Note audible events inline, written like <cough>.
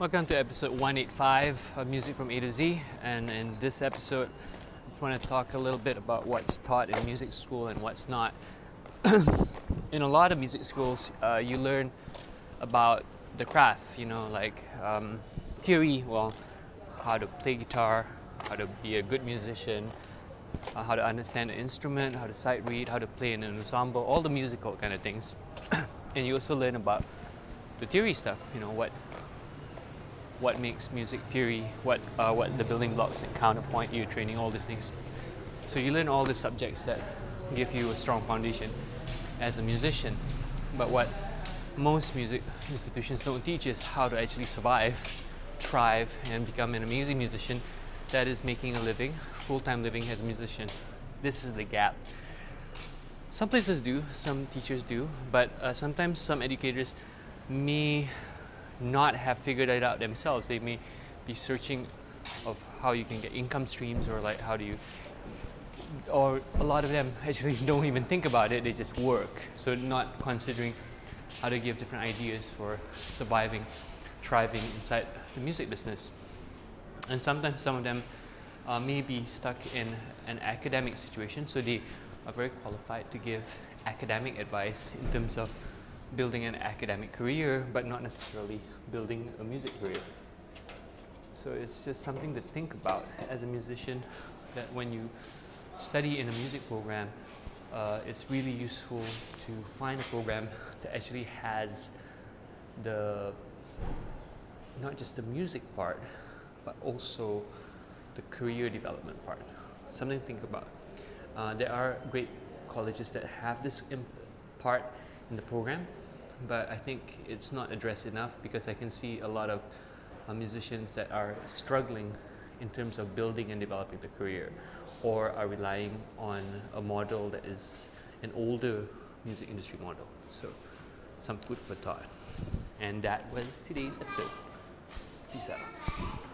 Welcome to episode 185 of Music from A to Z. And in this episode, I just want to talk a little bit about what's taught in music school and what's not. <clears throat> in a lot of music schools, uh, you learn about the craft, you know, like um, theory, well, how to play guitar, how to be a good musician, uh, how to understand an instrument, how to sight read, how to play in an ensemble, all the musical kind of things. <clears throat> and you also learn about the theory stuff, you know, what what makes music theory, what uh, what the building blocks and counterpoint you're training, all these things. So you learn all the subjects that give you a strong foundation as a musician. But what most music institutions don't teach is how to actually survive, thrive, and become an amazing musician that is making a living, full-time living as a musician. This is the gap. Some places do, some teachers do, but uh, sometimes some educators may not have figured it out themselves. They may be searching of how you can get income streams or like how do you or a lot of them <laughs> actually don't even think about it, they just work. So not considering how to give different ideas for surviving, thriving inside the music business. And sometimes some of them uh, may be stuck in an academic situation, so they are very qualified to give academic advice in terms of building an academic career, but not necessarily building a music career. So it's just something to think about as a musician that when you study in a music program, uh, it's really useful to find a program that actually has the not just the music part, but also the career development part. Something to think about. Uh, there are great colleges that have this part in the program, but I think it's not addressed enough because I can see a lot of uh, musicians that are struggling in terms of building and developing the career or are relying on a model that is an older music industry model. So, some food for thought. And that was today's episode. Peace out.